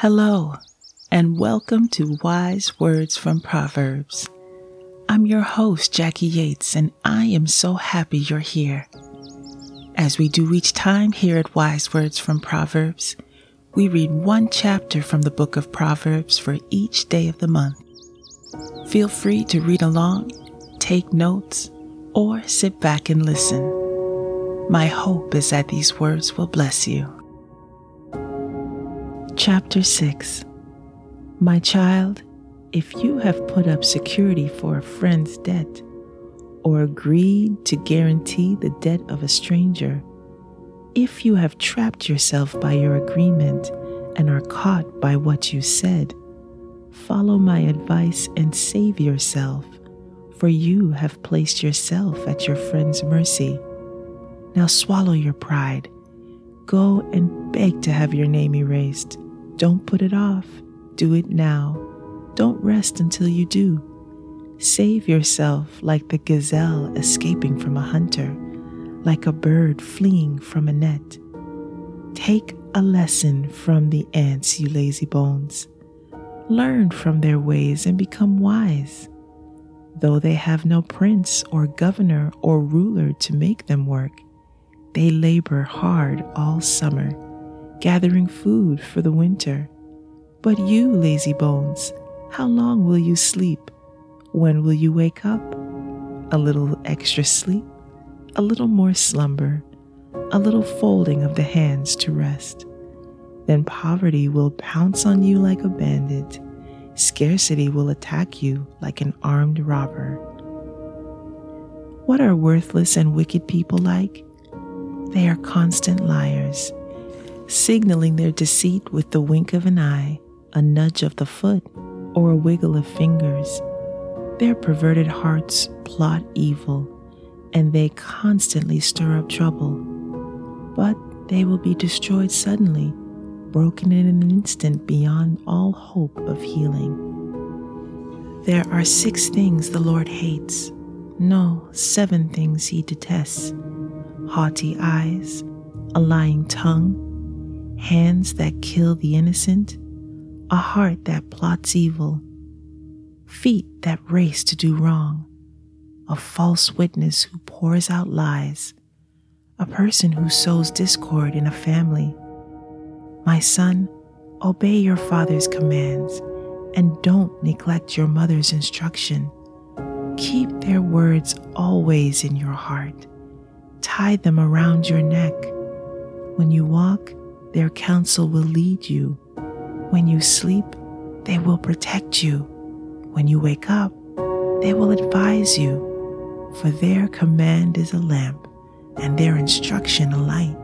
Hello, and welcome to Wise Words from Proverbs. I'm your host, Jackie Yates, and I am so happy you're here. As we do each time here at Wise Words from Proverbs, we read one chapter from the book of Proverbs for each day of the month. Feel free to read along, take notes, or sit back and listen. My hope is that these words will bless you. Chapter 6 My child, if you have put up security for a friend's debt, or agreed to guarantee the debt of a stranger, if you have trapped yourself by your agreement and are caught by what you said, follow my advice and save yourself, for you have placed yourself at your friend's mercy. Now swallow your pride. Go and beg to have your name erased. Don't put it off. Do it now. Don't rest until you do. Save yourself like the gazelle escaping from a hunter, like a bird fleeing from a net. Take a lesson from the ants, you lazy bones. Learn from their ways and become wise. Though they have no prince or governor or ruler to make them work, they labor hard all summer gathering food for the winter. But you, lazy bones, how long will you sleep? When will you wake up? A little extra sleep, a little more slumber, a little folding of the hands to rest. Then poverty will pounce on you like a bandit. Scarcity will attack you like an armed robber. What are worthless and wicked people like? They are constant liars signaling their deceit with the wink of an eye, a nudge of the foot, or a wiggle of fingers. Their perverted hearts plot evil, and they constantly stir up trouble. But they will be destroyed suddenly, broken in an instant beyond all hope of healing. There are six things the Lord hates, no, seven things he detests haughty eyes, a lying tongue hands that kill the innocent, a heart that plots evil, feet that race to do wrong, a false witness who pours out lies, a person who sows discord in a family. My son, obey your father's commands and don't neglect your mother's instruction. Keep their words always in your heart. Tie them around your neck. When you walk, their counsel will lead you. When you sleep, they will protect you. When you wake up, they will advise you. For their command is a lamp, and their instruction a light.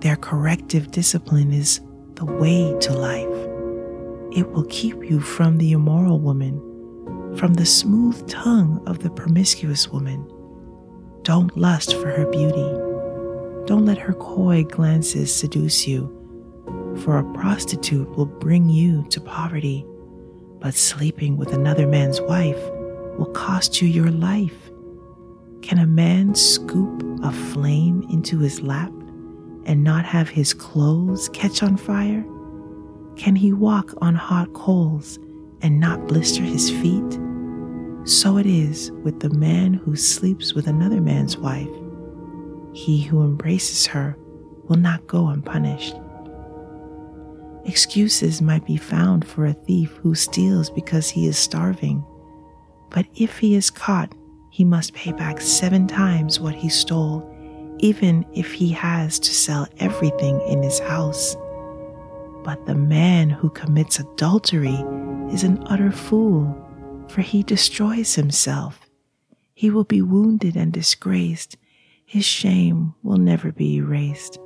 Their corrective discipline is the way to life. It will keep you from the immoral woman, from the smooth tongue of the promiscuous woman. Don't lust for her beauty don't let her coy glances seduce you, for a prostitute will bring you to poverty, but sleeping with another man's wife will cost you your life. Can a man scoop a flame into his lap and not have his clothes catch on fire? Can he walk on hot coals and not blister his feet? So it is with the man who sleeps with another man's wife he who embraces her will not go unpunished. Excuses might be found for a thief who steals because he is starving, but if he is caught, he must pay back seven times what he stole, even if he has to sell everything in his house. But the man who commits adultery is an utter fool, for he destroys himself. He will be wounded and disgraced his shame will never be erased.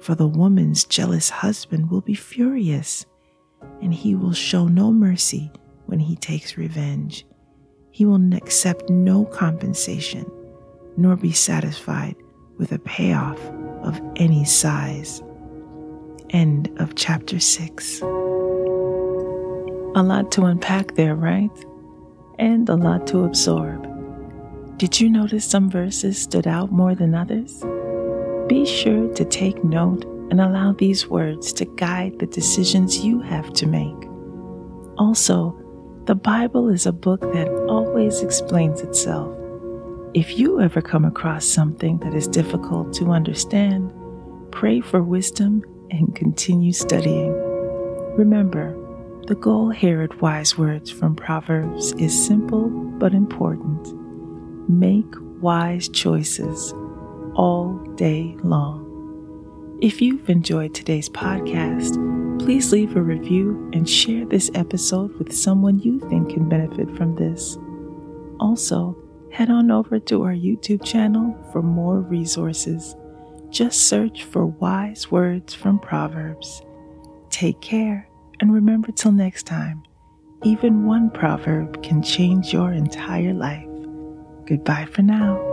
For the woman's jealous husband will be furious, and he will show no mercy when he takes revenge. He will accept no compensation, nor be satisfied with a payoff of any size. End of chapter 6. A lot to unpack there, right? And a lot to absorb. Did you notice some verses stood out more than others? Be sure to take note and allow these words to guide the decisions you have to make. Also, the Bible is a book that always explains itself. If you ever come across something that is difficult to understand, pray for wisdom and continue studying. Remember, the goal here at Wise Words from Proverbs is simple but important. Make wise choices all day long. If you've enjoyed today's podcast, please leave a review and share this episode with someone you think can benefit from this. Also, head on over to our YouTube channel for more resources. Just search for Wise Words from Proverbs. Take care, and remember till next time, even one proverb can change your entire life. Goodbye for now.